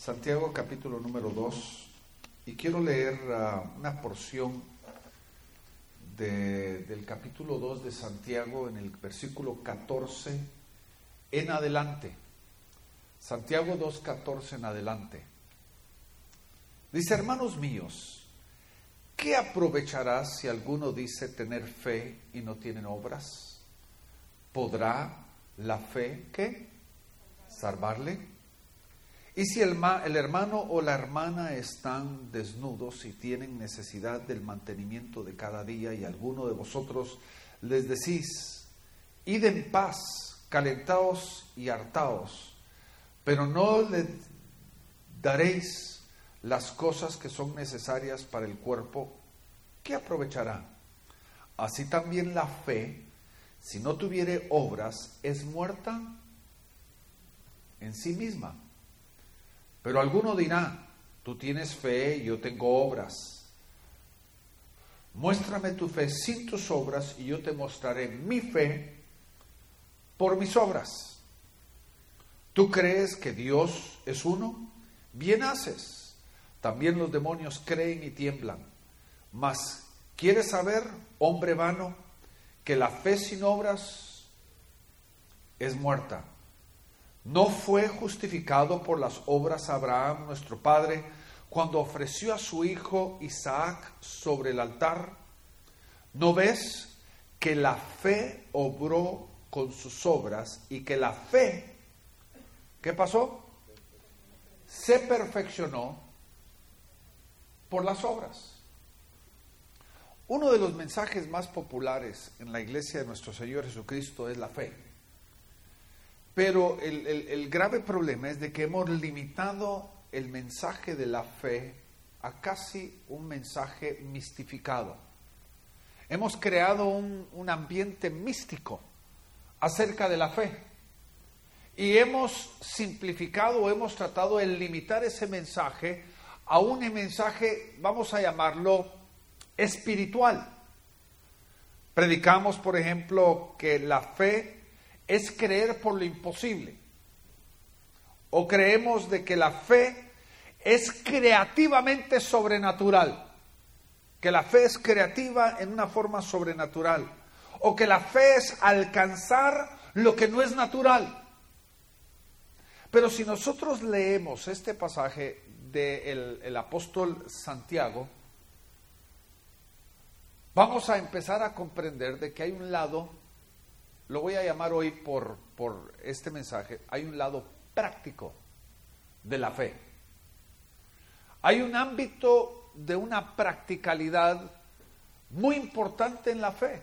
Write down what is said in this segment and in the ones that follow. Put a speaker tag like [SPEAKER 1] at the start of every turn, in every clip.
[SPEAKER 1] Santiago capítulo número 2 y quiero leer ah, una porción del capítulo 2 de Santiago en el versículo 14 en adelante. Santiago 2.14 en adelante. Dice, hermanos míos, ¿qué aprovechará si alguno dice tener fe y no tienen obras? ¿Podrá la fe qué? ¿Salvarle? Y si el, el, hermano o la hermana están desnudos y tienen necesidad del mantenimiento de cada día y alguno de vosotros les decís, id en paz, calentaos y hartaos, pero no le daréis las cosas que son necesarias para el cuerpo, ¿qué aprovechará? Así también la fe, si no tuviere obras, es muerta en sí misma. Pero alguno dirá, tú tienes fe y yo tengo obras. Muéstrame tu fe sin tus obras y yo te mostraré mi fe por mis obras. ¿Tú crees que Dios es uno? Bien haces. También los demonios creen y tiemblan. Mas, ¿quieres saber, hombre vano, que la fe sin obras es muerta? ¿No fue justificado por las obras Abraham, nuestro padre, cuando ofreció a su hijo Isaac sobre el altar? ¿No ves que la fe obró con sus obras y que la fe, ¿qué pasó? Se perfeccionó por las obras. Uno de los mensajes más populares en la iglesia de nuestro Señor Jesucristo es la fe. Pero el, grave problema es de que hemos limitado el mensaje de la fe a casi un mensaje mistificado. Hemos creado un, un ambiente místico acerca de la fe. Y hemos simplificado o hemos tratado de limitar ese mensaje a un mensaje, vamos a llamarlo, espiritual. Predicamos, por ejemplo, que la fe es creer por lo imposible. O creemos de que la fe es creativamente sobrenatural. Que la fe es creativa en una forma sobrenatural. O que la fe es alcanzar lo que no es natural. Pero si nosotros leemos este pasaje del apóstol Santiago, vamos a empezar a comprender de que hay un lado lo voy a llamar hoy por, por este mensaje, hay un lado práctico de la fe. Hay un ámbito de una practicalidad muy importante en la fe.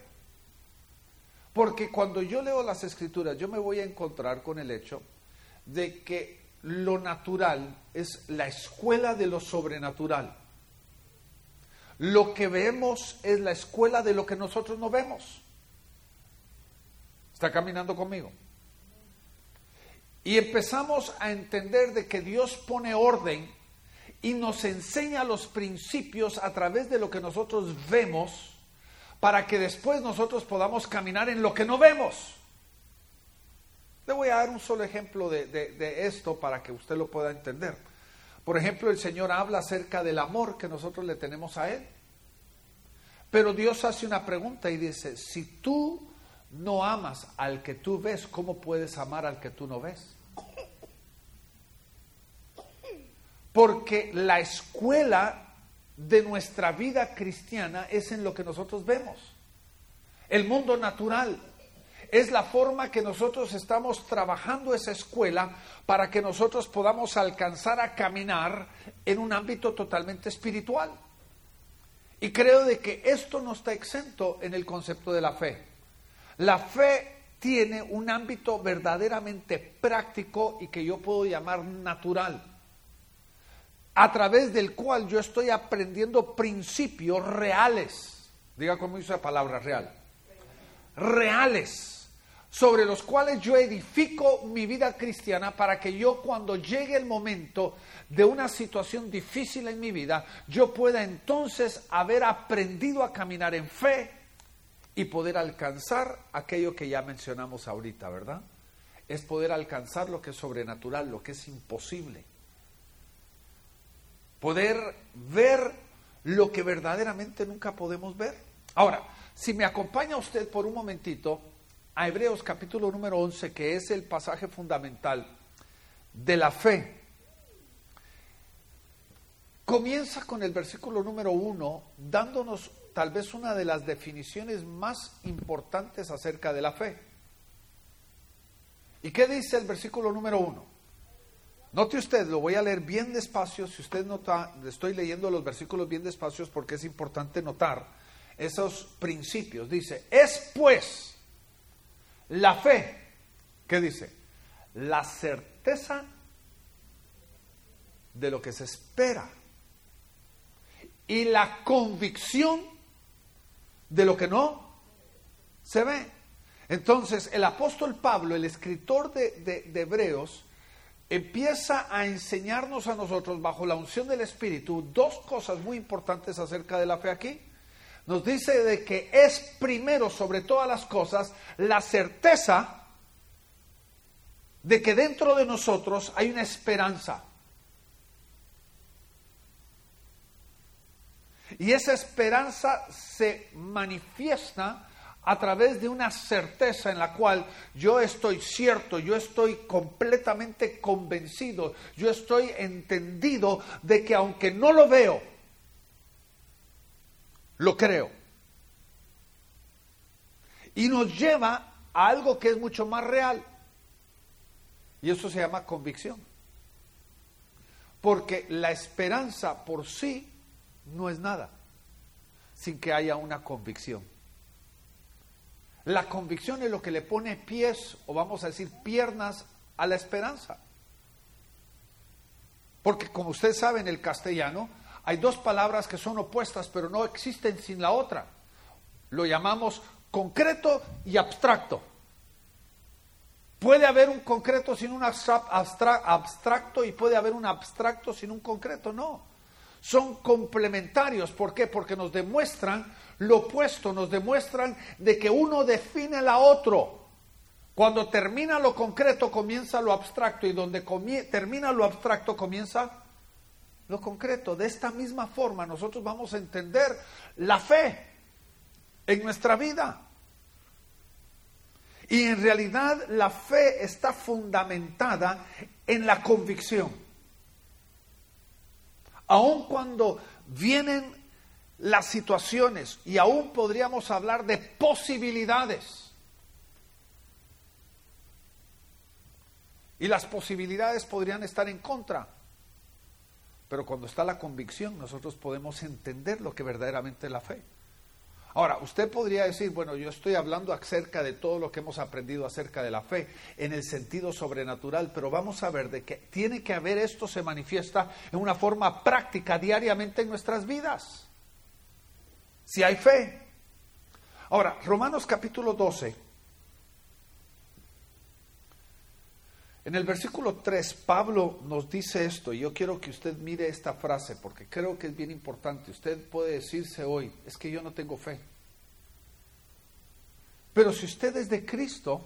[SPEAKER 1] Porque cuando yo leo las escrituras, yo me voy a encontrar con el hecho de que lo natural es la escuela de lo sobrenatural. Lo que vemos es la escuela de lo que nosotros no vemos. ¿Está caminando conmigo? Y empezamos a entender de que Dios pone orden y nos enseña los principios a través de lo que nosotros vemos para que después nosotros podamos caminar en lo que no vemos. Le voy a dar un solo ejemplo de, de, esto para que usted lo pueda entender. Por ejemplo, el Señor habla acerca del amor que nosotros le tenemos a Él. Pero Dios hace una pregunta y dice, si tú no amas al que tú ves, ¿cómo puedes amar al que tú no ves? Porque la escuela de nuestra vida cristiana es en lo que nosotros vemos. El mundo natural es la forma que nosotros estamos trabajando esa escuela para que nosotros podamos alcanzar a caminar en un ámbito totalmente espiritual. Y creo de que esto no está exento en el concepto de la fe. La fe tiene un ámbito verdaderamente práctico y que yo puedo llamar natural, a través del cual yo estoy aprendiendo principios reales. Diga cómo dice la palabra real. Reales, sobre los cuales yo edifico mi vida cristiana para que yo cuando llegue el momento de una situación difícil en mi vida, yo pueda entonces haber aprendido a caminar en fe, y poder alcanzar aquello que ya mencionamos ahorita, ¿verdad? Es poder alcanzar lo que es sobrenatural, lo que es imposible. poder ver lo que verdaderamente nunca podemos ver. Ahora, si me acompaña usted por un momentito a Hebreos capítulo número 11, que es el pasaje fundamental de la fe, comienza con el versículo número 1 dándonos tal vez una de las definiciones más importantes acerca de la fe. ¿Y qué dice el versículo número 1? Note usted, lo voy a leer bien despacio, si usted nota, estoy leyendo los versículos bien despacio porque es importante notar esos principios. Dice, es pues la fe, ¿qué dice? La certeza de lo que se espera y la convicción de lo que no se ve. Entonces, el apóstol Pablo, el escritor de, de, Hebreos, empieza a enseñarnos a nosotros, bajo la unción del Espíritu, dos cosas muy importantes acerca de la fe aquí nos dice de que es primero sobre todas las cosas la certeza de que dentro de nosotros hay una esperanza. Y esa esperanza se manifiesta a través de una certeza en la cual yo estoy cierto, yo estoy completamente convencido, yo estoy entendido de que aunque no lo veo, lo creo. Y nos lleva a algo que es mucho más real. Y eso se llama convicción. Porque la esperanza por sí no es nada sin que haya una convicción. La convicción es lo que le pone pies, o vamos a decir piernas, a la esperanza. Porque como usted sabe en el castellano, hay dos palabras que son opuestas, pero no existen sin la otra. Lo llamamos concreto y abstracto. Puede haber un concreto sin un abstracto y puede haber un abstracto sin un concreto. No. Son complementarios. ¿Por qué? Porque nos demuestran lo opuesto, nos demuestran de que uno define la otro. Cuando termina lo concreto comienza lo abstracto y donde termina lo abstracto comienza lo concreto. De esta misma forma nosotros vamos a entender la fe en nuestra vida. Y en realidad la fe está fundamentada en la convicción. Aun cuando vienen las situaciones y aún podríamos hablar de posibilidades. Y las posibilidades podrían estar en contra. Pero cuando está la convicción, nosotros podemos entender lo que verdaderamente es la fe. Ahora, usted podría decir, bueno, yo estoy hablando acerca de todo lo que hemos aprendido acerca de la fe en el sentido sobrenatural, pero vamos a ver de que tiene que haber esto se manifiesta en una forma práctica diariamente en nuestras vidas. Si hay fe. Ahora, Romanos capítulo 12 En el versículo 3, Pablo nos dice esto, y yo quiero que usted mire esta frase, porque creo que es bien importante. Usted puede decirse hoy, es que yo no tengo fe. Pero si usted es de Cristo,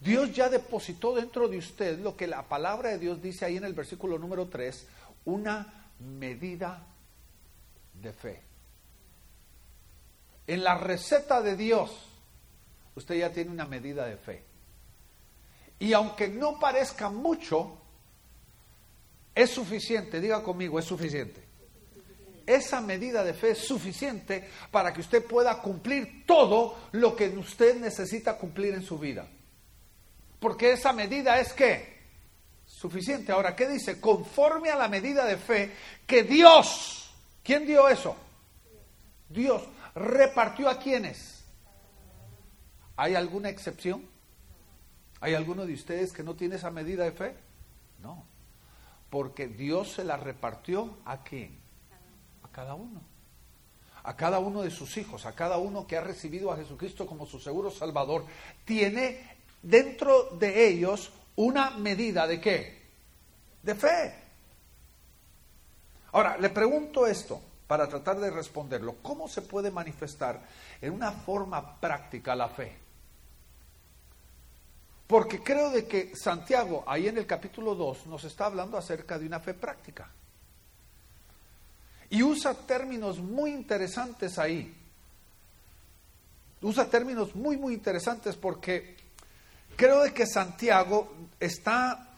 [SPEAKER 1] Dios ya depositó dentro de usted lo que la palabra de Dios dice ahí en el versículo número 3, una medida de fe. En la receta de Dios, usted ya tiene una medida de fe. Y aunque no parezca mucho, es suficiente, diga conmigo, es suficiente. Esa medida de fe es suficiente para que usted pueda cumplir todo lo que usted necesita cumplir en su vida. Porque esa medida es que suficiente. Ahora, ¿qué dice? Conforme a la medida de fe que Dios, ¿quién dio eso? Dios repartió a quienes. ¿Hay alguna excepción? ¿Hay alguno de ustedes que no tiene esa medida de fe? No. Porque Dios se la repartió a quién? A cada uno. A cada uno de sus hijos, a cada uno que ha recibido a Jesucristo como su seguro salvador, tiene dentro de ellos una medida de qué? De fe. Ahora, le pregunto esto para tratar de responderlo. ¿Cómo se puede manifestar en una forma práctica la fe? Porque creo de que Santiago, ahí en el capítulo 2, nos está hablando acerca de una fe práctica. Y usa términos muy interesantes ahí. Usa términos muy, muy interesantes porque creo de que Santiago está,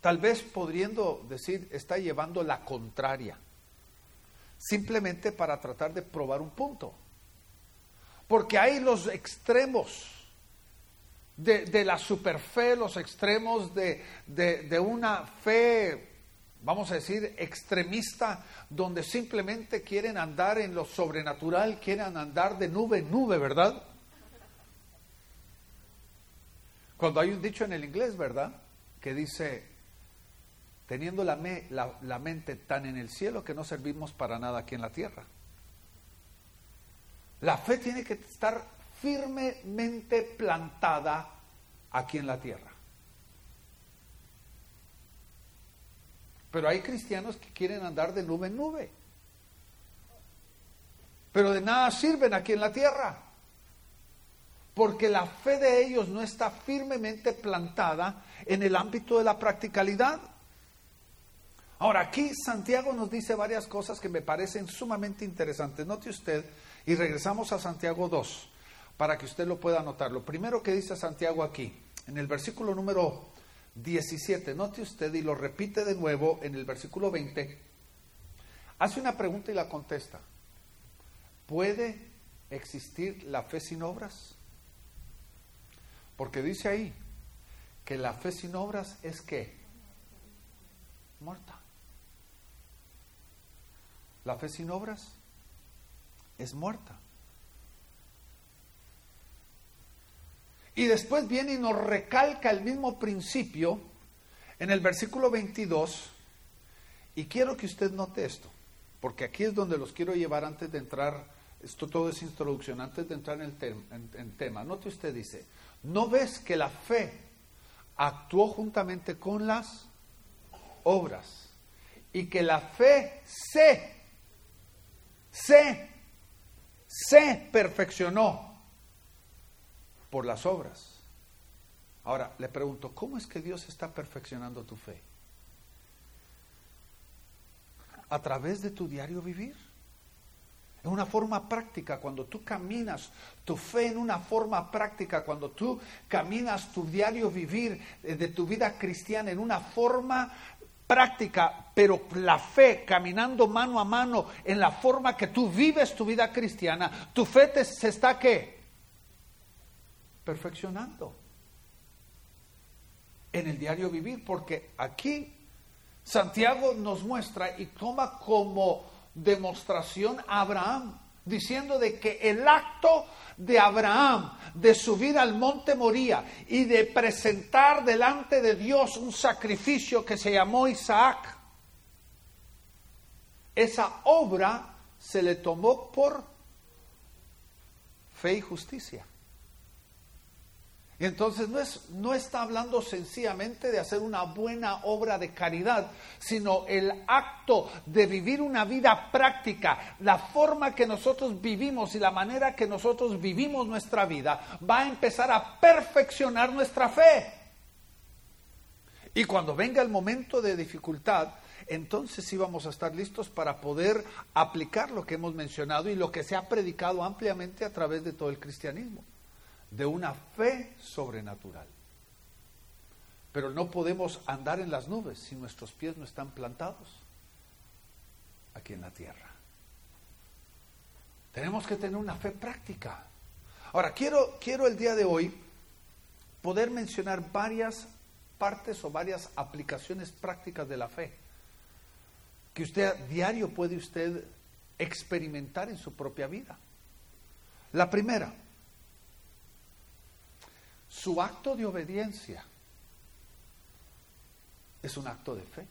[SPEAKER 1] tal vez podriendo decir, está llevando la contraria, simplemente para tratar de probar un punto. Porque hay los extremos de, la superfe, los extremos de, de una fe, vamos a decir, extremista, donde simplemente quieren andar en lo sobrenatural, quieren andar de nube en nube, ¿verdad? Cuando hay un dicho en el inglés, ¿verdad? Que dice, teniendo la, la, mente tan en el cielo que no servimos para nada aquí en la tierra. La fe tiene que estar firmemente plantada aquí en la tierra. Pero hay cristianos que quieren andar de nube en nube. Pero de nada sirven aquí en la tierra. Porque la fe de ellos no está firmemente plantada en el ámbito de la practicalidad. Ahora, aquí Santiago nos dice varias cosas que me parecen sumamente interesantes. Note usted, y regresamos a Santiago 2, para que usted lo pueda anotar. Lo primero que dice Santiago aquí, en el versículo número 17, note usted y lo repite de nuevo en el versículo 20, hace una pregunta y la contesta. ¿Puede existir la fe sin obras? Porque dice ahí que la fe sin obras es que muerta. La fe sin obras es muerta. Y después viene y nos recalca el mismo principio en el versículo 22. Y quiero que usted note esto, porque aquí es donde los quiero llevar antes de entrar, esto todo es introducción, antes de entrar en el tema. Note usted dice, ¿no ves que la fe actuó juntamente con las obras? Y que la fe se, se, se perfeccionó por las obras. Ahora, le pregunto, ¿cómo es que Dios está perfeccionando tu fe? A través de tu diario vivir. En una forma práctica, cuando tú caminas tu fe en una forma práctica, cuando tú caminas tu diario vivir eh, de tu vida cristiana en una forma práctica, pero la fe caminando mano a mano en la forma que tú vives tu vida cristiana, tu fe te, se está qué? Perfeccionando en el diario vivir, porque aquí Santiago nos muestra y toma como demostración a Abraham, diciendo de que el acto de Abraham de subir al monte Moría y de presentar delante de Dios un sacrificio que se llamó Isaac, esa obra se le tomó por fe y justicia. Y entonces no, es, no está hablando sencillamente de hacer una buena obra de caridad, sino el acto de vivir una vida práctica, la forma que nosotros vivimos y la manera que nosotros vivimos nuestra vida va a empezar a perfeccionar nuestra fe. Y cuando venga el momento de dificultad, entonces sí vamos a estar listos para poder aplicar lo que hemos mencionado y lo que se ha predicado ampliamente a través de todo el cristianismo de una fe sobrenatural. Pero no podemos andar en las nubes si nuestros pies no están plantados aquí en la tierra. Tenemos que tener una fe práctica. Ahora, quiero, quiero el día de hoy poder mencionar varias partes o varias aplicaciones prácticas de la fe que usted a diario puede usted experimentar en su propia vida. La primera, su acto de obediencia es un acto de fe.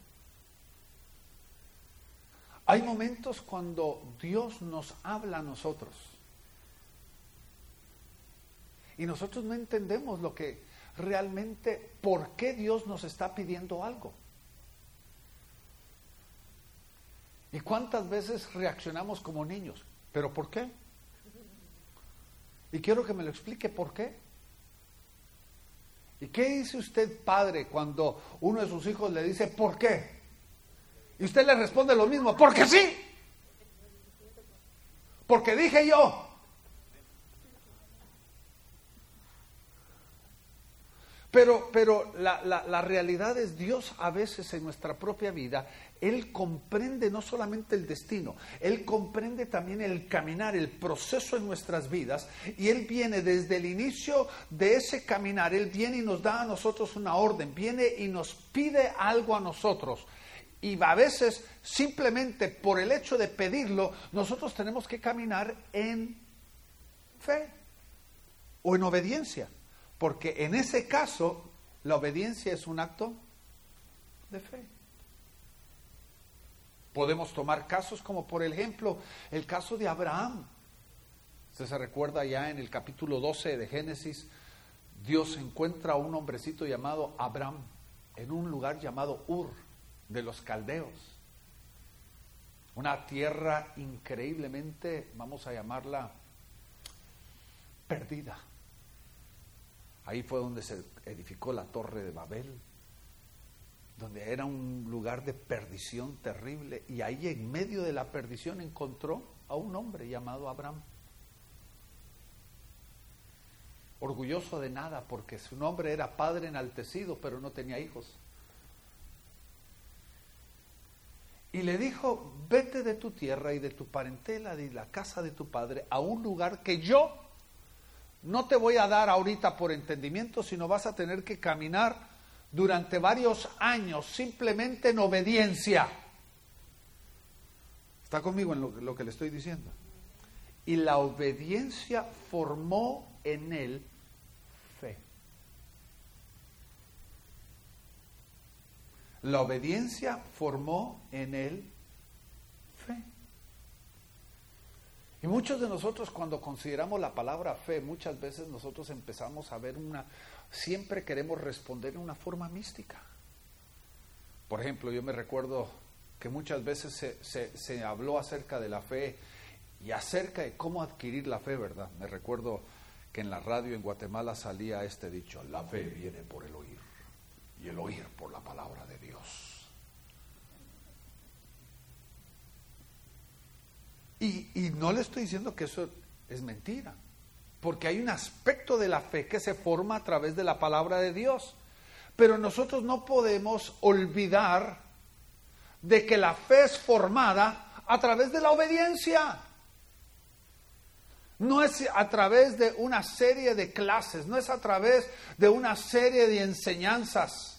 [SPEAKER 1] Hay momentos cuando Dios nos habla a nosotros y nosotros no entendemos lo que realmente, por qué Dios nos está pidiendo algo. ¿Y cuántas veces reaccionamos como niños? ¿Pero por qué? Y quiero que me lo explique por qué. ¿Y qué dice usted, padre, cuando uno de sus hijos le dice, ¿por qué? Y usted le responde lo mismo, porque sí. Porque dije yo. Pero, pero la, la, realidad es Dios a veces en nuestra propia vida, Él comprende no solamente el destino, Él comprende también el caminar, el proceso en nuestras vidas, y Él viene desde el inicio de ese caminar, Él viene y nos da a nosotros una orden, viene y nos pide algo a nosotros. Y a veces simplemente por el hecho de pedirlo, nosotros tenemos que caminar en fe o en obediencia. Porque en ese caso, la obediencia es un acto de fe. Podemos tomar casos como por ejemplo el caso de Abraham. Usted se recuerda ya en el capítulo 12 de Génesis, Dios encuentra a un hombrecito llamado Abraham en un lugar llamado Ur de los caldeos. Una tierra increíblemente, vamos a llamarla, perdida. Ahí fue donde se edificó la torre de Babel, donde era un lugar de perdición terrible. Y ahí en medio de la perdición encontró a un hombre llamado Abraham. Orgulloso de nada, porque su nombre era padre enaltecido, pero no tenía hijos. Y le dijo, vete de tu tierra y de tu parentela, de la casa de tu padre, a un lugar que yo no te voy a dar ahorita por entendimiento, sino vas a tener que caminar durante varios años simplemente en obediencia. ¿Está conmigo en lo, que le estoy diciendo? Y la obediencia formó en él fe. La obediencia formó en él Y muchos de nosotros cuando consideramos la palabra fe, muchas veces nosotros empezamos a ver una, siempre queremos responder en una forma mística. Por ejemplo, yo me recuerdo que muchas veces se, se, habló acerca de la fe y acerca de cómo adquirir la fe, ¿verdad? Me recuerdo que en la radio en Guatemala salía este dicho, la fe viene por el oír y el oír por la palabra de Dios. Y, no le estoy diciendo que eso es mentira, porque hay un aspecto de la fe que se forma a través de la palabra de Dios. Pero nosotros no podemos olvidar de que la fe es formada a través de la obediencia. No es a través de una serie de clases, no es a través de una serie de enseñanzas,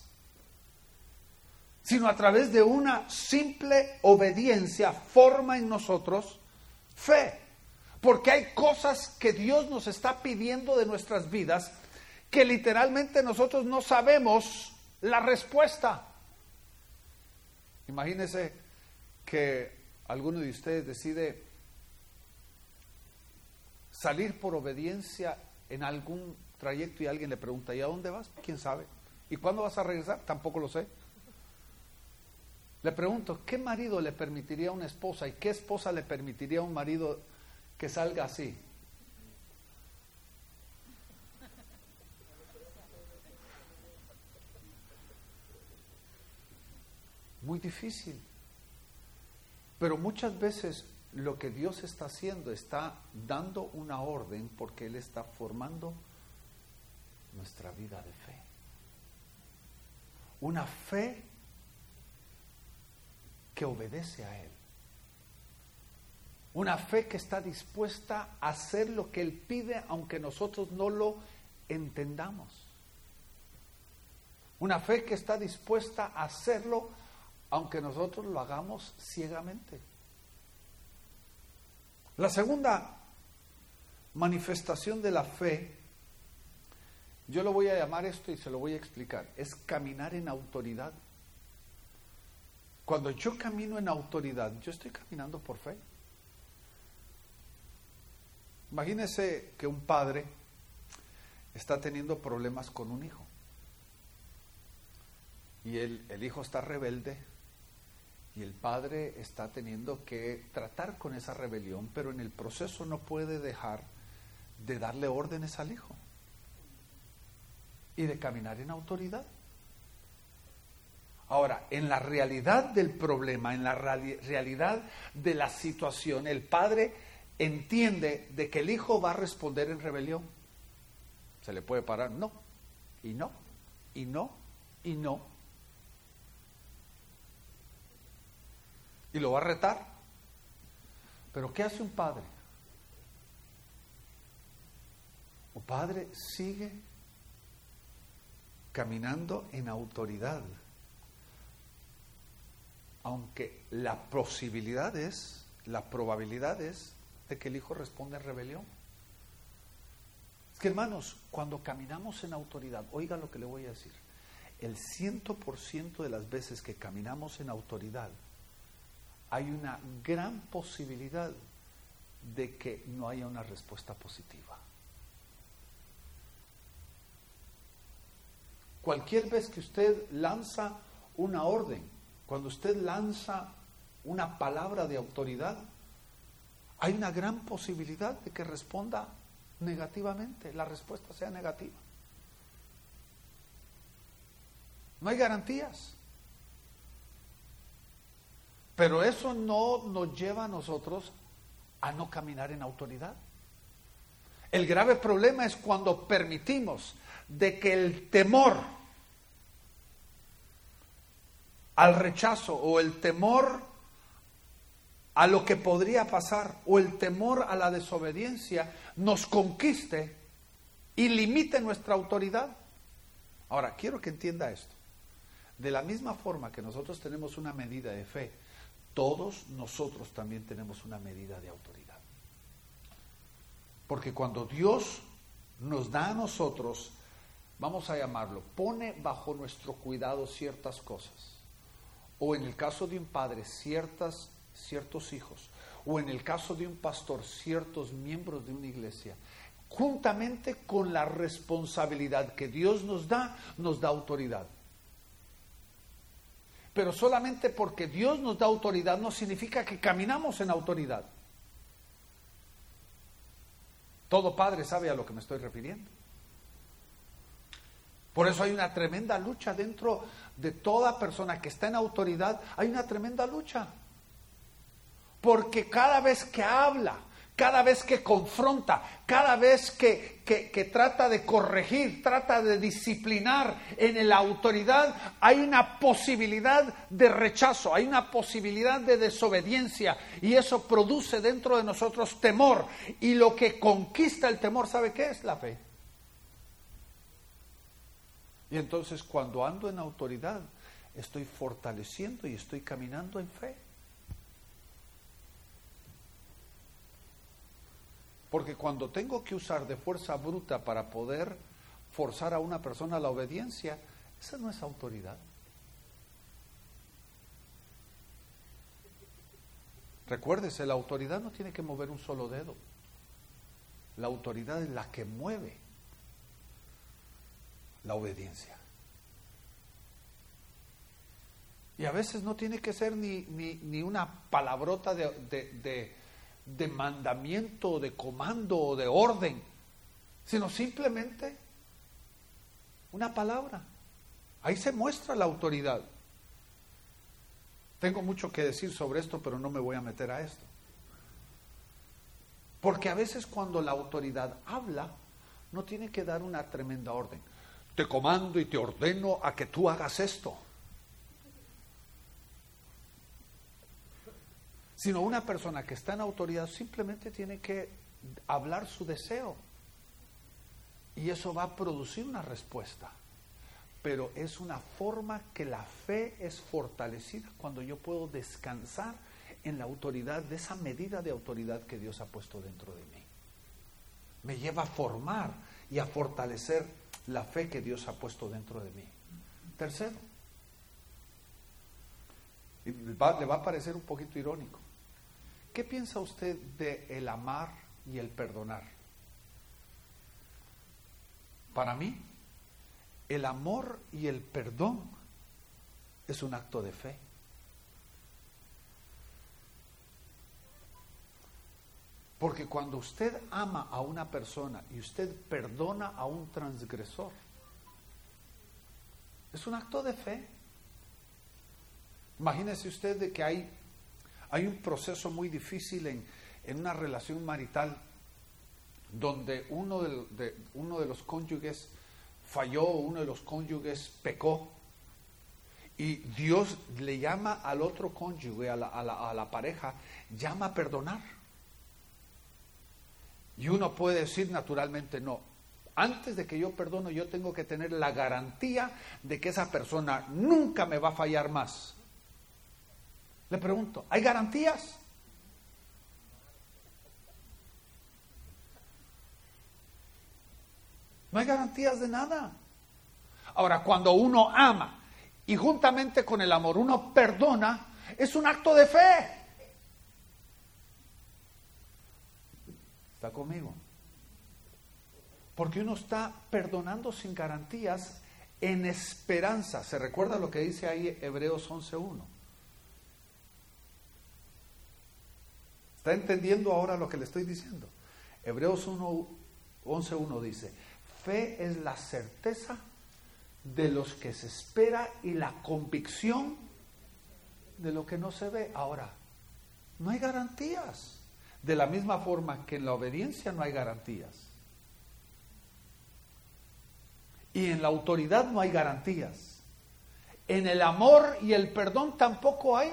[SPEAKER 1] sino a través de una simple obediencia forma en nosotros fe. Porque hay cosas que Dios nos está pidiendo de nuestras vidas que literalmente nosotros no sabemos la respuesta. Imagínese que alguno de ustedes decide salir por obediencia en algún trayecto y alguien le pregunta, ¿y a dónde vas? ¿Quién sabe? ¿Y cuándo vas a regresar? Tampoco lo sé. Le pregunto, ¿qué marido le permitiría a una esposa y qué esposa le permitiría a un marido que salga así? Muy difícil. Pero muchas veces lo que Dios está haciendo está dando una orden porque Él está formando nuestra vida de fe. Una fe que obedece a Él. Una fe que está dispuesta a hacer lo que Él pide aunque nosotros no lo entendamos. Una fe que está dispuesta a hacerlo aunque nosotros lo hagamos ciegamente. La segunda manifestación de la fe, yo lo voy a llamar esto y se lo voy a explicar, es caminar en autoridad. Cuando yo camino en autoridad, yo estoy caminando por fe. Imagínese que un padre está teniendo problemas con un hijo. Y el, el, hijo está rebelde y el padre está teniendo que tratar con esa rebelión, pero en el proceso no puede dejar de darle órdenes al hijo y de caminar en autoridad. Ahora, en la realidad del problema, en la realidad de la situación, el padre entiende de que el hijo va a responder en rebelión. ¿Se le puede parar? No. Y no. Y no. Y no. Y lo va a retar. Pero ¿qué hace un padre? Un padre sigue caminando en autoridad. Aunque la posibilidad es, la probabilidad es de que el hijo responda en rebelión. Es que hermanos, cuando caminamos en autoridad, oiga lo que le voy a decir, el ciento por ciento de las veces que caminamos en autoridad, hay una gran posibilidad de que no haya una respuesta positiva. Cualquier vez que usted lanza una orden, cuando usted lanza una palabra de autoridad, hay una gran posibilidad de que responda negativamente, la respuesta sea negativa. No hay garantías. Pero eso no nos lleva a nosotros a no caminar en autoridad. El grave problema es cuando permitimos de que el temor al rechazo o el temor a lo que podría pasar o el temor a la desobediencia nos conquiste y limite nuestra autoridad. Ahora, quiero que entienda esto. De la misma forma que nosotros tenemos una medida de fe, todos nosotros también tenemos una medida de autoridad. Porque cuando Dios nos da a nosotros, vamos a llamarlo, pone bajo nuestro cuidado ciertas cosas o en el caso de un padre, ciertas, ciertos hijos, o en el caso de un pastor, ciertos miembros de una iglesia, juntamente con la responsabilidad que Dios nos da, nos da autoridad. Pero solamente porque Dios nos da autoridad no significa que caminamos en autoridad. Todo padre sabe a lo que me estoy refiriendo. Por eso hay una tremenda lucha dentro de toda persona que está en autoridad, hay una tremenda lucha. Porque cada vez que habla, cada vez que confronta, cada vez que, que, trata de corregir, trata de disciplinar en la autoridad, hay una posibilidad de rechazo, hay una posibilidad de desobediencia y eso produce dentro de nosotros temor. Y lo que conquista el temor, ¿sabe qué es? La fe. Y entonces cuando ando en autoridad, estoy fortaleciendo y estoy caminando en fe. Porque cuando tengo que usar de fuerza bruta para poder forzar a una persona a la obediencia, esa no es autoridad. Recuérdese, la autoridad no tiene que mover un solo dedo. La autoridad es la que mueve la obediencia. Y a veces no tiene que ser ni, ni, una palabrota de, de, de, mandamiento, de comando o de orden, sino simplemente una palabra. Ahí se muestra la autoridad. Tengo mucho que decir sobre esto, pero no me voy a meter a esto. Porque a veces cuando la autoridad habla, no tiene que dar una tremenda orden te comando y te ordeno a que tú hagas esto. Sino una persona que está en autoridad simplemente tiene que hablar su deseo. Y eso va a producir una respuesta. Pero es una forma que la fe es fortalecida cuando yo puedo descansar en la autoridad, de esa medida de autoridad que Dios ha puesto dentro de mí. Me lleva a formar y a fortalecer la fe que Dios ha puesto dentro de mí. Tercero, le va a parecer un poquito irónico. ¿Qué piensa usted de el amar y el perdonar? Para mí, el amor y el perdón es un acto de fe. Porque cuando usted ama a una persona y usted perdona a un transgresor, es un acto de fe. Imagínese usted de que hay, hay un proceso muy difícil en, en una relación marital donde uno de, uno de los cónyuges falló, uno de los cónyuges pecó, y Dios le llama al otro cónyuge, a la, a la, a la pareja, llama a perdonar. Y uno puede decir naturalmente, no, antes de que yo perdono, yo tengo que tener la garantía de que esa persona nunca me va a fallar más. Le pregunto, ¿hay garantías? No hay garantías de nada. Ahora, cuando uno ama y juntamente con el amor uno perdona, es un acto de fe. ¿Está conmigo? Porque uno está perdonando sin garantías en esperanza. ¿Se recuerda lo que dice ahí Hebreos 11.1? ¿Está entendiendo ahora lo que le estoy diciendo? Hebreos 11.1 dice, fe es la certeza de los que se espera y la convicción de lo que no se ve. Ahora, no hay garantías. De la misma forma que en la obediencia no hay garantías. Y en la autoridad no hay garantías. En el amor y el perdón tampoco hay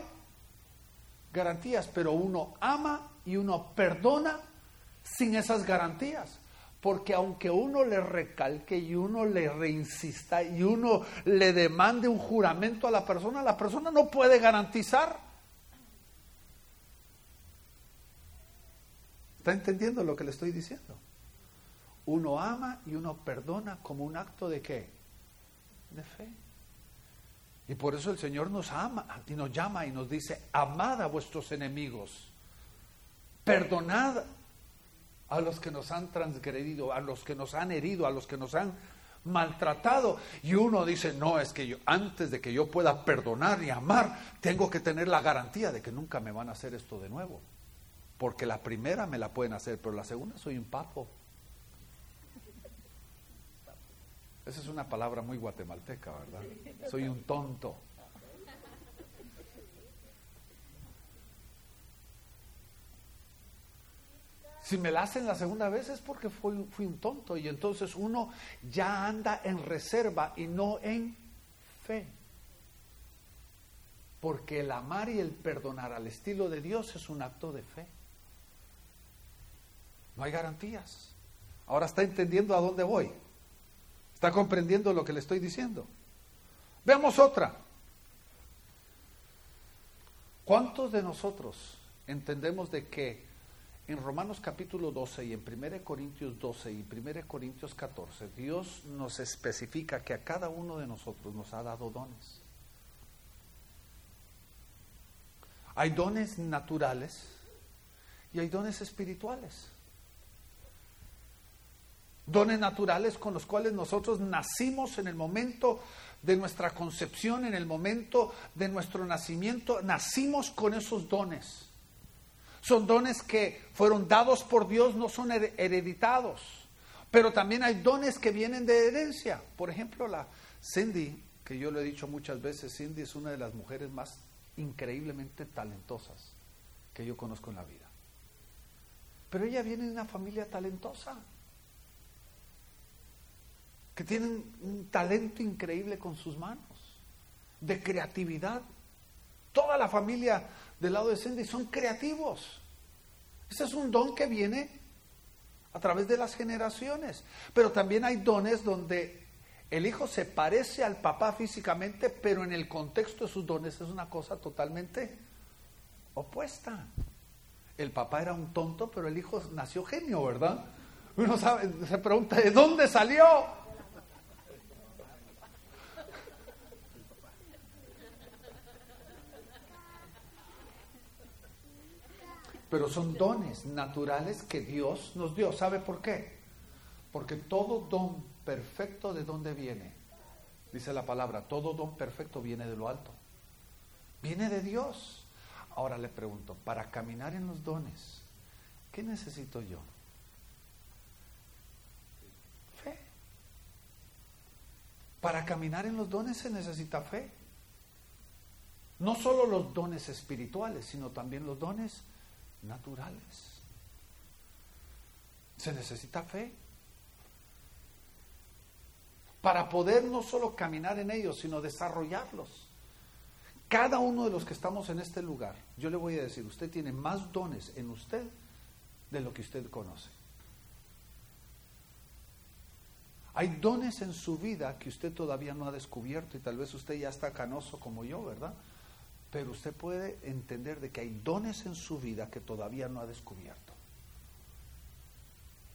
[SPEAKER 1] garantías, pero uno ama y uno perdona sin esas garantías. Porque aunque uno le recalque y uno le reinsista y uno le demande un juramento a la persona, la persona no puede garantizar. ¿Está entendiendo lo que le estoy diciendo? Uno ama y uno perdona como un acto de qué? De fe. Y por eso el Señor nos ama y nos llama y nos dice, amad a vuestros enemigos, perdonad a los que nos han transgredido, a los que nos han herido, a los que nos han maltratado. Y uno dice, no, es que yo, antes de que yo pueda perdonar y amar, tengo que tener la garantía de que nunca me van a hacer esto de nuevo. Porque la primera me la pueden hacer, pero la segunda soy un papo. Esa es una palabra muy guatemalteca, ¿verdad? Soy un tonto. Si me la hacen la segunda vez es porque fui, fui un tonto y entonces uno ya anda en reserva y no en fe. Porque el amar y el perdonar al estilo de Dios es un acto de fe. No hay garantías. Ahora está entendiendo a dónde voy. Está comprendiendo lo que le estoy diciendo. Veamos otra. ¿Cuántos de nosotros entendemos de que en Romanos capítulo 12 y en 1 Corintios 12 y 1 Corintios 14, Dios nos especifica que a cada uno de nosotros nos ha dado dones. Hay dones naturales y hay dones espirituales. Dones naturales con los cuales nosotros nacimos en el momento de nuestra concepción, en el momento de nuestro nacimiento, nacimos con esos dones. Son dones que fueron dados por Dios, no son hereditados. Pero también hay dones que vienen de herencia. Por ejemplo, la Cindy, que yo lo he dicho muchas veces, Cindy es una de las mujeres más increíblemente talentosas que yo conozco en la vida. Pero ella viene de una familia talentosa, que tienen un talento increíble con sus manos, de creatividad. Toda la familia del lado de Cindy son creativos. Ese es un don que viene a través de las generaciones. Pero también hay dones donde el hijo se parece al papá físicamente, pero en el contexto de sus dones es una cosa totalmente opuesta. El papá era un tonto, pero el hijo nació genio, ¿verdad? Uno sabe, se pregunta, ¿de dónde salió? Pero son dones naturales que Dios nos dio. ¿Sabe por qué? Porque todo don perfecto de dónde viene. Dice la palabra, todo don perfecto viene de lo alto. Viene de Dios. Ahora le pregunto, para caminar en los dones, ¿qué necesito yo? Fe. Para caminar en los dones se necesita fe. No solo los dones espirituales, sino también los dones naturales. Se necesita fe para poder no solo caminar en ellos, sino desarrollarlos. Cada uno de los que estamos en este lugar, yo le voy a decir, usted tiene más dones en usted de lo que usted conoce. Hay dones en su vida que usted todavía no ha descubierto y tal vez usted ya está canoso como yo, ¿verdad? Pero usted puede entender de que hay dones en su vida que todavía no ha descubierto.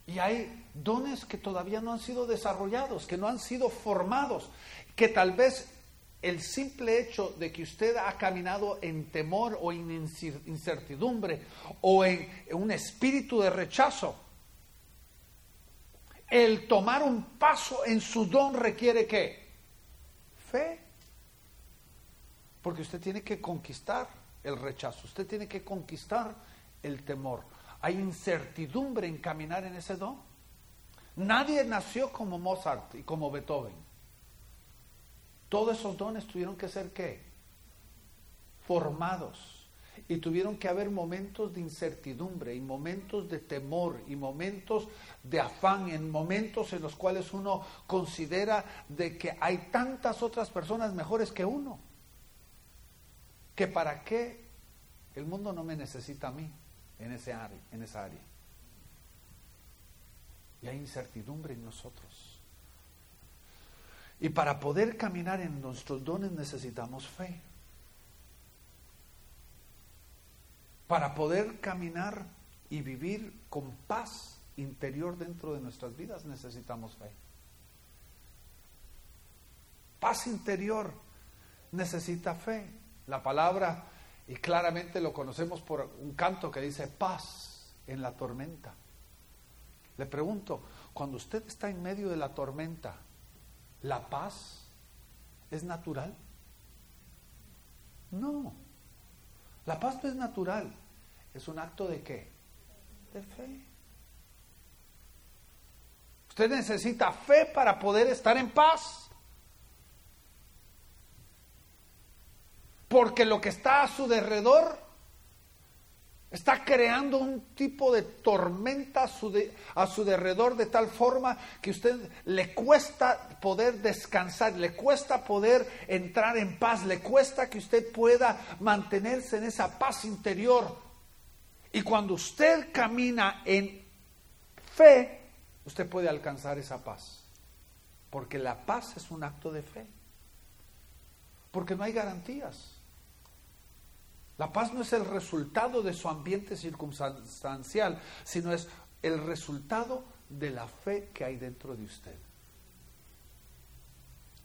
[SPEAKER 1] Y hay dones que todavía no han sido desarrollados, que no han sido formados, que tal vez el simple hecho de que usted ha caminado en temor o en incertidumbre o en un espíritu de rechazo, el tomar un paso en su don requiere qué? Fe. Porque usted tiene que conquistar el rechazo, usted tiene que conquistar el temor. Hay incertidumbre en caminar en ese don. Nadie nació como Mozart y como Beethoven. Todos esos dones tuvieron que ser qué? Formados. Y tuvieron que haber momentos de incertidumbre y momentos de temor y momentos de afán, en momentos en los cuales uno considera de que hay tantas otras personas mejores que uno. Que para qué el mundo no me necesita a mí en, ese área, en esa área. Y hay incertidumbre en nosotros. Y para poder caminar en nuestros dones necesitamos fe. Para poder caminar y vivir con paz interior dentro de nuestras vidas necesitamos fe. Paz interior necesita fe. La palabra, y claramente lo conocemos por un canto que dice paz en la tormenta. Le pregunto, cuando usted está en medio de la tormenta, ¿La paz es natural? No. La paz no es natural. Es un acto de qué? De fe. Usted necesita fe para poder estar en paz. Porque lo que está a su derredor Está creando un tipo de tormenta a su, a su derredor de tal forma que usted le cuesta poder descansar, le cuesta poder entrar en paz, le cuesta que usted pueda mantenerse en esa paz interior. Y cuando usted camina en fe, usted puede alcanzar esa paz. Porque la paz es un acto de fe. Porque no hay garantías. La paz no es el resultado de su ambiente circunstancial, sino es el resultado de la fe que hay dentro de usted.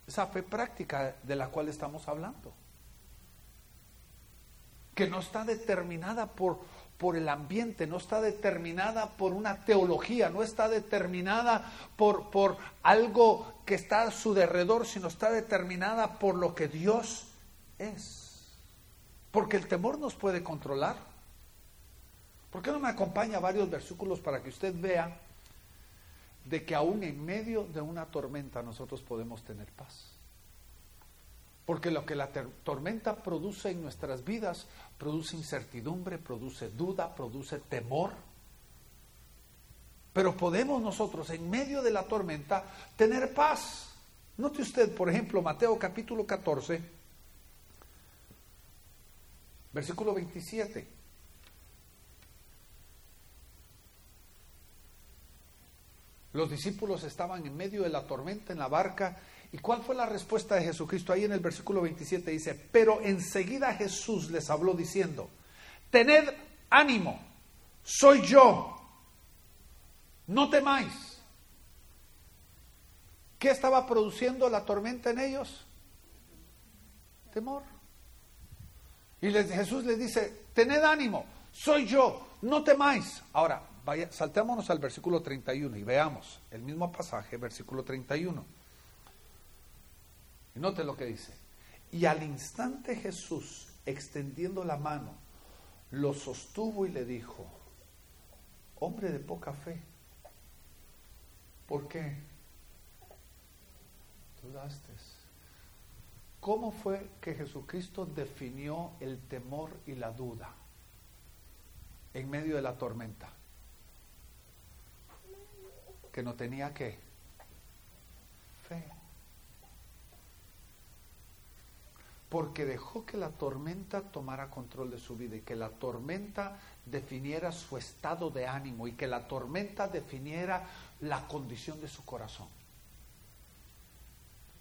[SPEAKER 1] Esa fe práctica de la cual estamos hablando. Que no está determinada por, por el ambiente, no está determinada por una teología, no está determinada por, por algo que está a su derredor, sino está determinada por lo que Dios es. Porque el temor nos puede controlar. ¿Por qué no me acompaña varios versículos para que usted vea de que aún en medio de una tormenta nosotros podemos tener paz? Porque lo que la tormenta produce en nuestras vidas produce incertidumbre, produce duda, produce temor. Pero podemos nosotros en medio de la tormenta tener paz. Note usted, por ejemplo, Mateo capítulo 14, Versículo 27. Los discípulos estaban en medio de la tormenta en la barca. ¿Y cuál fue la respuesta de Jesucristo? Ahí en el versículo 27 dice, pero enseguida Jesús les habló diciendo, tened ánimo, soy yo, no temáis. ¿Qué estaba produciendo la tormenta en ellos? Temor. Y Jesús les dice, tened ánimo, soy yo, no temáis. Ahora, vaya, saltémonos al versículo 31 y veamos el mismo pasaje, versículo 31. Y note lo que dice. Y al instante Jesús, extendiendo la mano, lo sostuvo y le dijo, hombre de poca fe, ¿por qué dudaste? ¿Cómo fue que Jesucristo definió el temor y la duda en medio de la tormenta? Que no tenía qué? Fe. Porque dejó que la tormenta tomara control de su vida y que la tormenta definiera su estado de ánimo y que la tormenta definiera la condición de su corazón.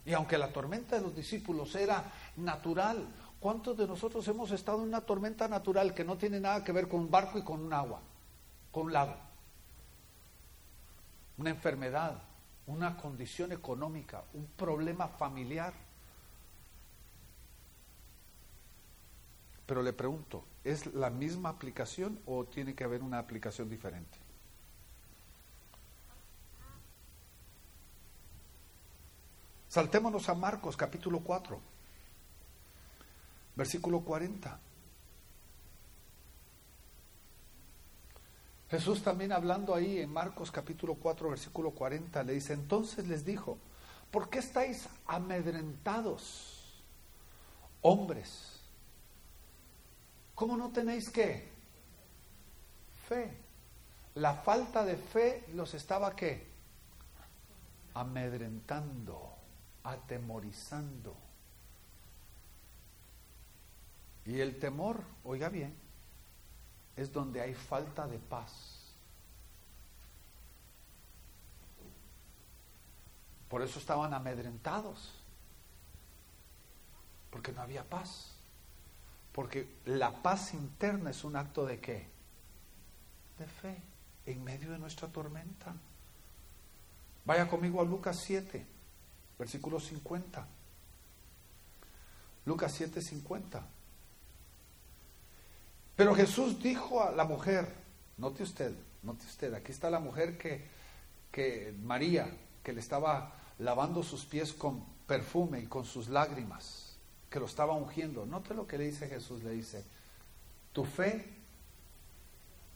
[SPEAKER 1] Y aunque la tormenta de los discípulos era natural, ¿cuántos de nosotros hemos estado en una tormenta natural que no tiene nada que ver con un barco y con un agua, con un lago? Una enfermedad, una condición económica, un problema familiar. Pero le pregunto, ¿es la misma aplicación o tiene que haber una aplicación diferente? Saltémonos a Marcos capítulo 4, versículo 40. Jesús también hablando ahí en Marcos capítulo 4, versículo 40, le dice, entonces les dijo, ¿por qué estáis amedrentados, hombres? ¿Cómo no tenéis qué? Fe. La falta de fe los estaba qué? Amedrentando atemorizando. Y el temor, oiga bien, es donde hay falta de paz. Por eso estaban amedrentados, porque no había paz. Porque la paz interna es un acto de qué? De fe, en medio de nuestra tormenta. Vaya conmigo a Lucas 7 versículo 50. Lucas 7:50. Pero Jesús dijo a la mujer, note usted, note usted, aquí está la mujer que, que María, que le estaba lavando sus pies con perfume y con sus lágrimas, que lo estaba ungiendo. Note lo que le dice Jesús, le dice, tu fe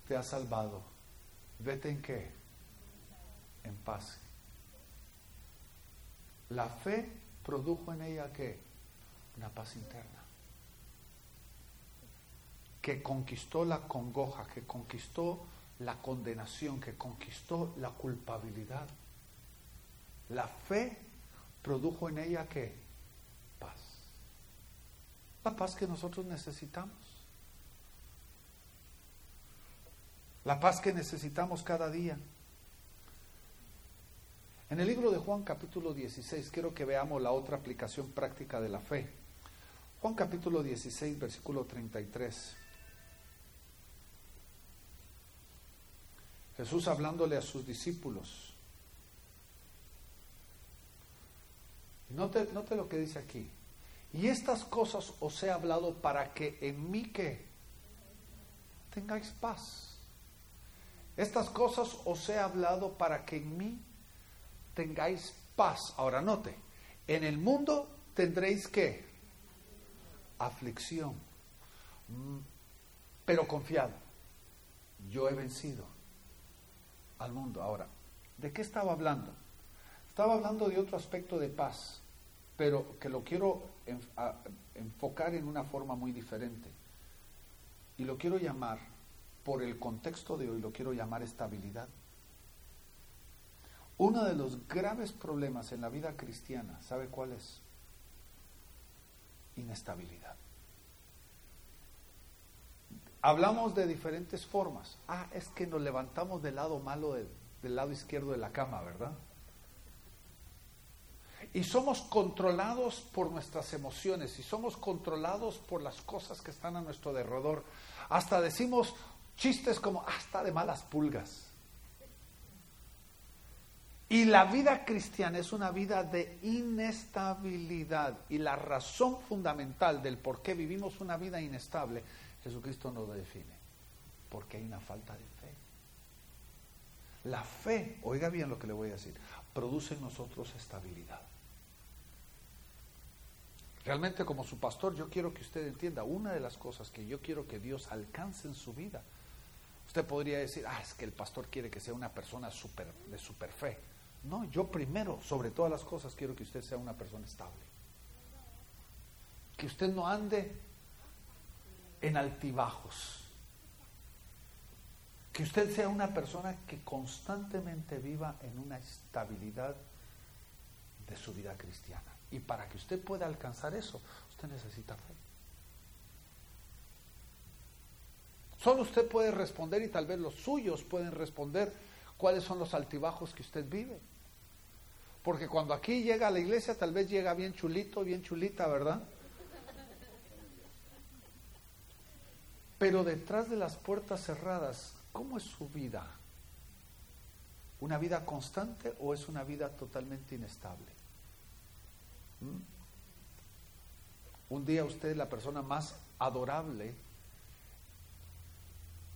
[SPEAKER 1] te ha salvado. Vete en qué? En paz. La fe produjo en ella qué? Una paz interna. Que conquistó la congoja, que conquistó la condenación, que conquistó la culpabilidad. La fe produjo en ella qué? Paz. La paz que nosotros necesitamos. La paz que necesitamos cada día. En el libro de Juan capítulo 16 quiero que veamos la otra aplicación práctica de la fe. Juan capítulo 16 versículo 33. Jesús hablándole a sus discípulos. Note, note lo que dice aquí. Y estas cosas os he hablado para que en mí que tengáis paz. Estas cosas os he hablado para que en mí tengáis paz. Ahora note, en el mundo tendréis que aflicción, mm, pero confiado. Yo he vencido al mundo. Ahora, ¿de qué estaba hablando? Estaba hablando de otro aspecto de paz, pero que lo quiero enfocar en una forma muy diferente. Y lo quiero llamar, por el contexto de hoy, lo quiero llamar estabilidad. Uno de los graves problemas en la vida cristiana, ¿sabe cuál es? Inestabilidad. Hablamos de diferentes formas. Ah, es que nos levantamos del lado malo del lado izquierdo de la cama, ¿verdad? Y somos controlados por nuestras emociones y somos controlados por las cosas que están a nuestro derredor. Hasta decimos chistes como hasta de malas pulgas. Y la vida cristiana es una vida de inestabilidad. Y la razón fundamental del por qué vivimos una vida inestable, Jesucristo nos lo define. Porque hay una falta de fe. La fe, oiga bien lo que le voy a decir, produce en nosotros estabilidad. Realmente como su pastor yo quiero que usted entienda, una de las cosas que yo quiero que Dios alcance en su vida, usted podría decir, ah, es que el pastor quiere que sea una persona super, de super fe. No, yo primero, sobre todas las cosas, quiero que usted sea una persona estable. que usted no ande en altibajos. Que usted sea una persona que constantemente viva en una estabilidad de su vida cristiana. Y para que usted pueda alcanzar eso, usted necesita fe. Solo usted puede responder y tal vez los suyos pueden responder cuáles son los altibajos que usted vive. Porque cuando aquí llega a la iglesia tal vez llega bien chulito, bien chulita, ¿verdad? Pero detrás de las puertas cerradas, ¿cómo es su vida? ¿Una vida constante o es una vida totalmente inestable? ¿Mm? Un día usted es la persona más adorable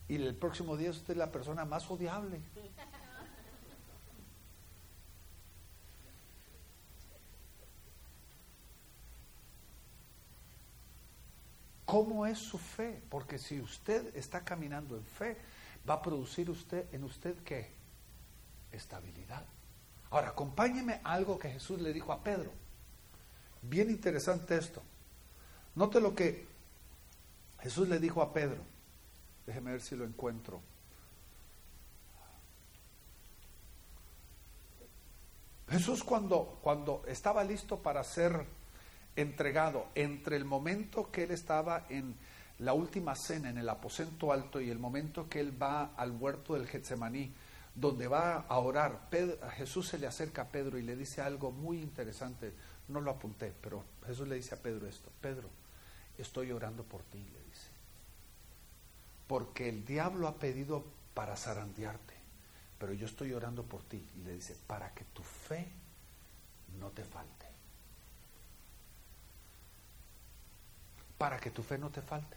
[SPEAKER 1] y el próximo día usted es la persona más odiable. ¿Cómo es su fe? Porque si usted está caminando en fe, va a producir usted en usted qué? Estabilidad. Ahora, acompáñeme a algo que Jesús le dijo a Pedro. Bien interesante esto. Note lo que Jesús le dijo a Pedro. Déjeme ver si lo encuentro. Jesús cuando, cuando estaba listo para ser entregado entre el momento que él estaba en la última cena en el aposento alto y el momento que él va al huerto del Getsemaní, donde va a orar, Jesús se le acerca a Pedro y le dice algo muy interesante. No lo apunté, pero Jesús le dice a Pedro esto, Pedro, estoy orando por ti, le dice. Porque el diablo ha pedido para zarandearte, pero yo estoy orando por ti. Y le dice, para que tu fe no te falte. Para que tu fe no te falte.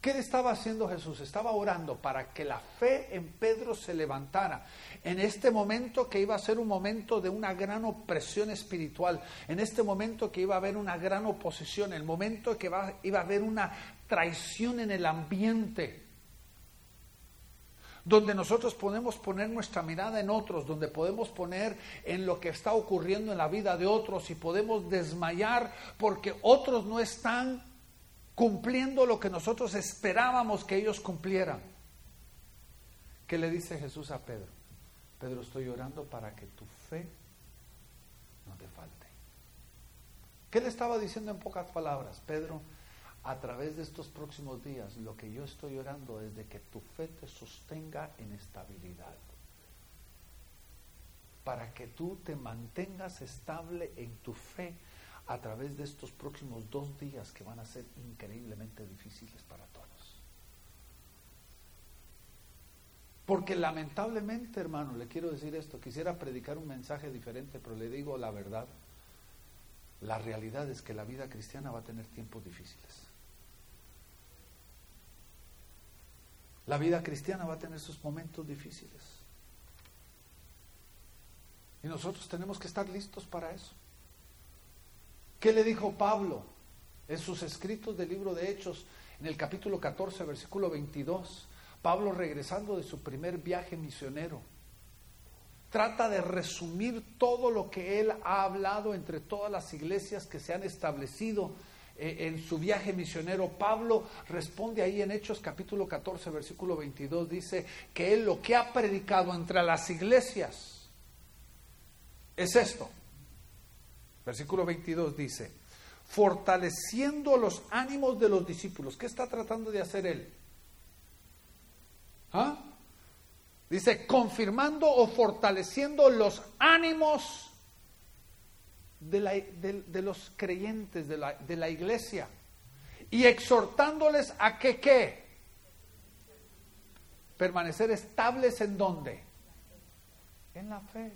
[SPEAKER 1] ¿Qué estaba haciendo Jesús? Estaba orando para que la fe en Pedro se levantara. En este momento que iba a ser un momento de una gran opresión espiritual, en este momento que iba a haber una gran oposición, el momento que iba a haber una traición en el ambiente, donde nosotros podemos poner nuestra mirada en otros, donde podemos poner en lo que está ocurriendo en la vida de otros y podemos desmayar porque otros no están cumpliendo lo que nosotros esperábamos que ellos cumplieran. ¿Qué le dice Jesús a Pedro? Pedro, estoy orando para que tu fe no te falte. ¿Qué le estaba diciendo en pocas palabras? Pedro, a través de estos próximos días, lo que yo estoy orando es de que tu fe te sostenga en estabilidad. Para que tú te mantengas estable en tu fe a través de estos próximos dos días que van a ser increíblemente difíciles para todos. Porque lamentablemente, hermano, le quiero decir esto, quisiera predicar un mensaje diferente, pero le digo la verdad. La realidad es que la vida cristiana va a tener tiempos difíciles. La vida cristiana va a tener sus momentos difíciles. Y nosotros tenemos que estar listos para eso. ¿Qué le dijo Pablo en sus escritos del libro de Hechos, en el capítulo 14, versículo 22? Pablo regresando de su primer viaje misionero. Trata de resumir todo lo que él ha hablado entre todas las iglesias que se han establecido en su viaje misionero, Pablo responde ahí en Hechos capítulo 14, versículo 22, dice que él lo que ha predicado entre las iglesias es esto. Versículo 22 dice, fortaleciendo los ánimos de los discípulos. ¿Qué está tratando de hacer él? ¿Ah? Dice, confirmando o fortaleciendo los ánimos de, los creyentes de la, iglesia y exhortándoles a que qué? Permanecer estables en dónde? En la fe.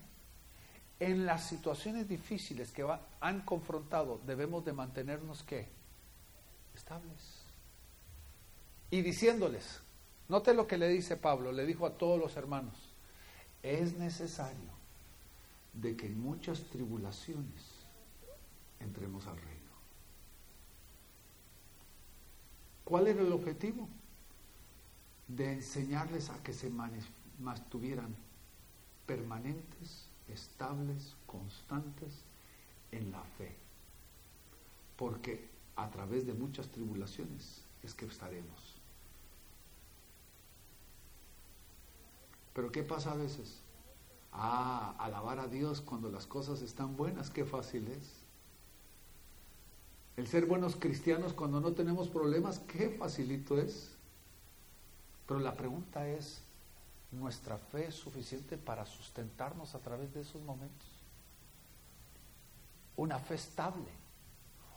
[SPEAKER 1] En las situaciones difíciles que han confrontado debemos de mantenernos qué? Estables. Y diciéndoles, note lo que le dice Pablo, le dijo a todos los hermanos, es necesario de que en muchas tribulaciones entremos al reino. ¿Cuál era el objetivo? De enseñarles a que se mantuvieran permanentes, estables, constantes en la fe. porque a través de muchas tribulaciones es que estaremos. Pero ¿qué pasa a veces? Ah, alabar a Dios cuando las cosas están buenas, qué fácil es. El ser buenos cristianos cuando no tenemos problemas, qué facilito es. Pero la pregunta es, ¿nuestra fe es suficiente para sustentarnos a través de esos momentos? Una fe estable,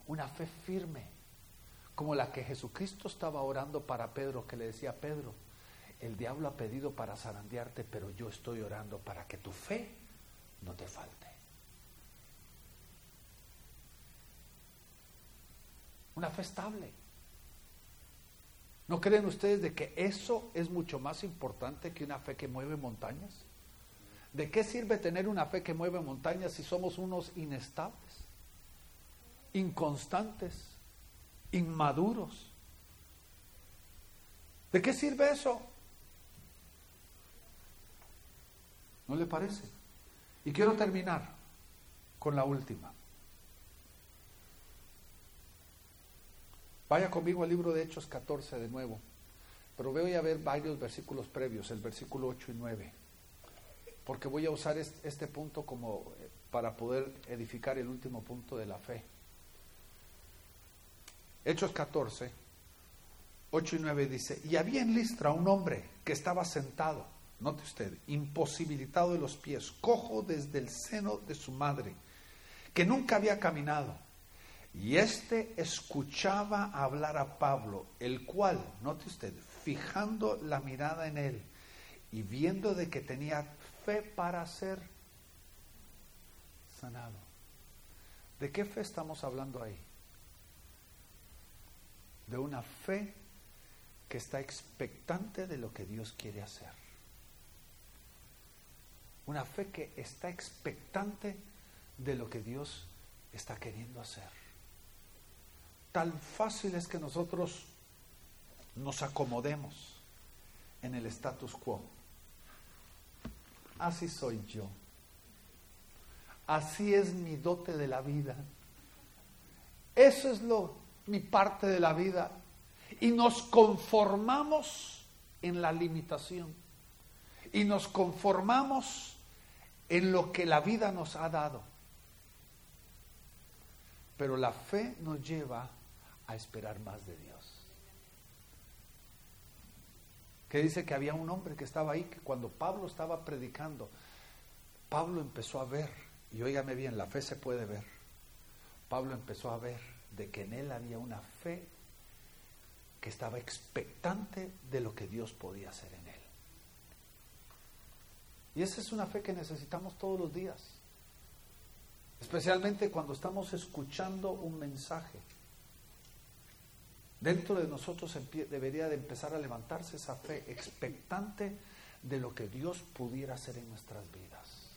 [SPEAKER 1] una fe firme, como la que Jesucristo estaba orando para Pedro, que le decía, Pedro, el diablo ha pedido para zarandearte, pero yo estoy orando para que tu fe no te falte. Una fe estable. ¿No creen ustedes de que eso es mucho más importante que una fe que mueve montañas? ¿De qué sirve tener una fe que mueve montañas si somos unos inestables, inconstantes, inmaduros? ¿De qué sirve eso? ¿No le parece? Y quiero terminar con la última. Vaya conmigo al libro de Hechos 14 de nuevo, pero voy a ver varios versículos previos, el versículo 8 y 9, porque voy a usar este, punto como eh, para poder edificar el último punto de la fe. Hechos 14, 8 y 9 dice, y había en Listra un hombre que estaba sentado note usted, imposibilitado de los pies, cojo desde el seno de su madre, que nunca había caminado. Y éste escuchaba hablar a Pablo, el cual, note usted, fijando la mirada en él y viendo de que tenía fe para ser sanado. ¿De qué fe estamos hablando ahí? De una fe que está expectante de lo que Dios quiere hacer. Una fe que está expectante de lo que Dios está queriendo hacer. Tan fácil es que nosotros nos acomodemos en el status quo. Así soy yo. Así es mi dote de la vida. Eso es lo mi parte de la vida y nos conformamos en la limitación y nos conformamos en lo que la vida nos ha dado. Pero la fe nos lleva a esperar más de Dios. Que dice que había un hombre que estaba ahí, que cuando Pablo estaba predicando, Pablo empezó a ver, y óigame bien, la fe se puede ver. Pablo empezó a ver de que en él había una fe que estaba expectante de lo que Dios podía hacer en él. Y esa es una fe que necesitamos todos los días. Especialmente cuando estamos escuchando un mensaje. Dentro de nosotros debería de empezar a levantarse esa fe expectante de lo que Dios pudiera hacer en nuestras vidas.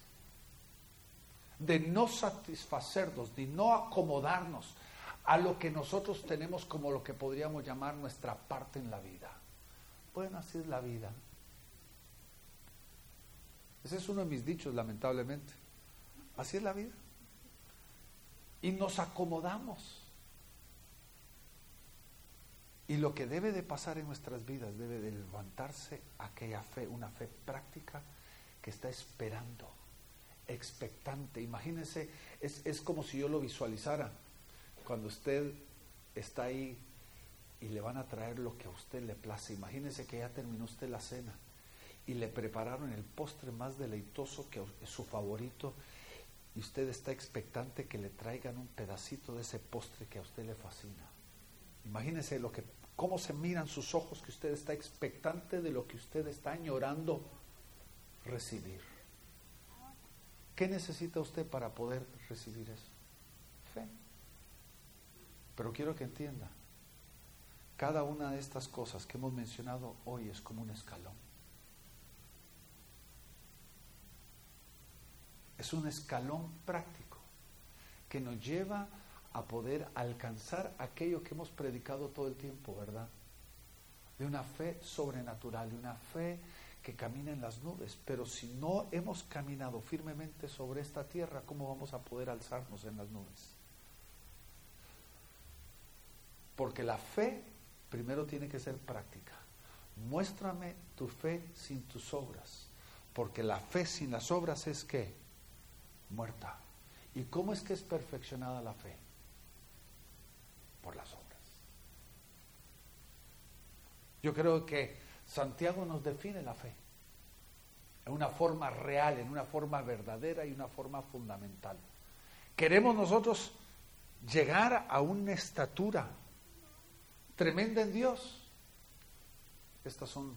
[SPEAKER 1] De no satisfacernos, de no acomodarnos a lo que nosotros tenemos como lo que podríamos llamar nuestra parte en la vida. Bueno, así es la vida. Ese es uno de mis dichos, lamentablemente. Así es la vida. Y nos acomodamos. Y lo que debe de pasar en nuestras vidas debe de levantarse aquella fe, una fe práctica que está esperando, expectante. Imagínense, es, es como si yo lo visualizara. Cuando usted está ahí y le van a traer lo que a usted le place. Imagínese que ya terminó usted la cena y le prepararon el postre más deleitoso que es su favorito y usted está expectante que le traigan un pedacito de ese postre que a usted le fascina. Imagínese lo que cómo se miran sus ojos que usted está expectante de lo que usted está añorando recibir. ¿Qué necesita usted para poder recibir eso? Fe. Pero quiero que entienda, cada una de estas cosas que hemos mencionado hoy es como un escalón. Es un escalón práctico que nos lleva a poder alcanzar aquello que hemos predicado todo el tiempo, ¿verdad? De una fe sobrenatural, de una fe que camina en las nubes. Pero si no hemos caminado firmemente sobre esta tierra, ¿cómo vamos a poder alzarnos en las nubes? Porque la fe primero tiene que ser práctica. Muéstrame tu fe sin tus obras. Porque la fe sin las obras es que muerta. ¿Y cómo es que es perfeccionada la fe? Por las obras. Yo creo que Santiago nos define la fe en una forma real, en una forma verdadera y una forma fundamental. Queremos nosotros llegar a una estatura tremenda en Dios. Estas son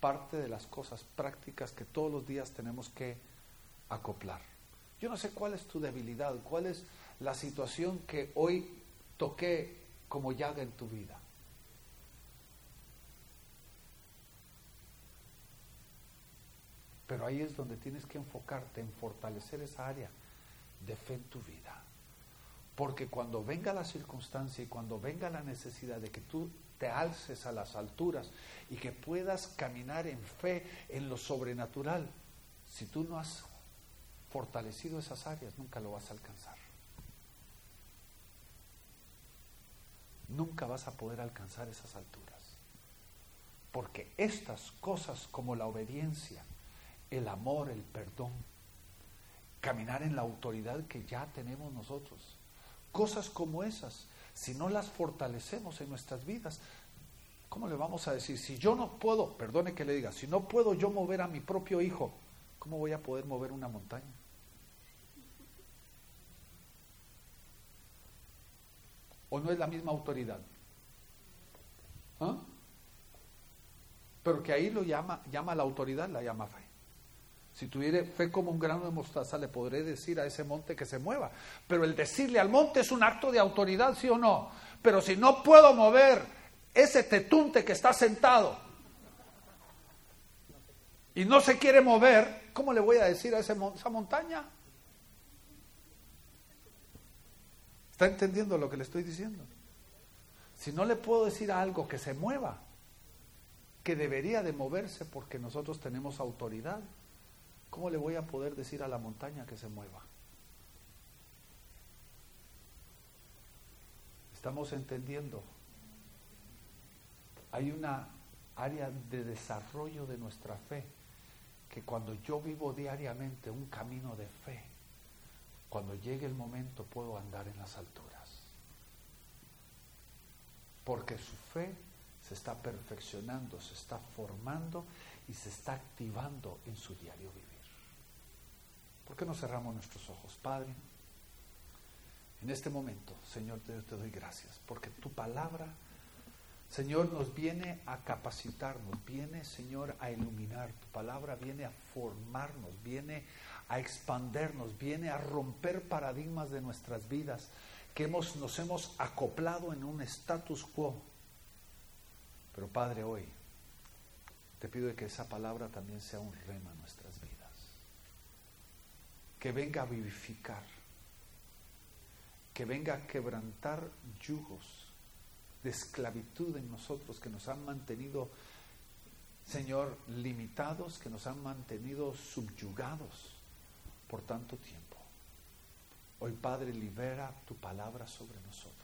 [SPEAKER 1] parte de las cosas prácticas que todos los días tenemos que acoplar. Yo no sé cuál es tu debilidad, cuál es la situación que hoy toqué como llaga en tu vida. Pero ahí es donde tienes que enfocarte en fortalecer esa área de fe en tu vida. Porque cuando venga la circunstancia y cuando venga la necesidad de que tú te alces a las alturas y que puedas caminar en fe en lo sobrenatural, si tú no has fortalecido esas áreas, nunca lo vas a alcanzar. Nunca vas a poder alcanzar esas alturas. Porque estas cosas como la obediencia, el amor, el perdón, caminar en la autoridad que ya tenemos nosotros. Cosas como esas, si no las fortalecemos en nuestras vidas, ¿cómo le vamos a decir? Si yo no puedo, perdone que le diga, si no puedo yo mover a mi propio hijo, ¿cómo voy a poder mover una montaña? ¿O no es la misma autoridad? ¿Ah? Pero que ahí lo llama, llama la autoridad, la llama fe. Si tuviera fe como un grano de mostaza, le podré decir a ese monte que se mueva. Pero el decirle al monte es un acto de autoridad, sí o no. Pero si no puedo mover ese tetunte que está sentado y no se quiere mover, ¿cómo le voy a decir a esa montaña? ¿Está entendiendo lo que le estoy diciendo? Si no le puedo decir algo que se mueva, que debería de moverse porque nosotros tenemos autoridad, ¿Cómo le voy a poder decir a la montaña que se mueva? Estamos entendiendo. Hay una área de desarrollo de nuestra fe que cuando yo vivo diariamente un camino de fe, cuando llegue el momento puedo andar en las alturas. Porque su fe se está perfeccionando, se está formando y se está activando en su diario vivir. ¿Por qué no cerramos nuestros ojos? Padre, en este momento, Señor, te, te doy gracias, porque tu palabra, Señor, nos viene a capacitarnos, viene, Señor, a iluminar, tu palabra viene a formarnos, viene a expandernos, viene a romper paradigmas de nuestras vidas, que hemos, nos hemos acoplado en un status quo. Pero Padre, hoy te pido que esa palabra también sea un rema a nuestras vidas que venga a vivificar, que venga a quebrantar yugos de esclavitud en nosotros que nos han mantenido, Señor, limitados, que nos han mantenido subyugados por tanto tiempo. Hoy, Padre, libera tu palabra sobre nosotros.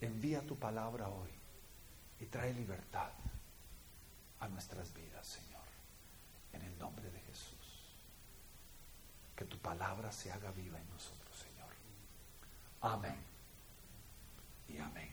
[SPEAKER 1] Envía tu palabra hoy y trae libertad a nuestras vidas, Señor, en el nombre de que tu palabra se haga viva en nosotros, Señor. Amén. Y amén.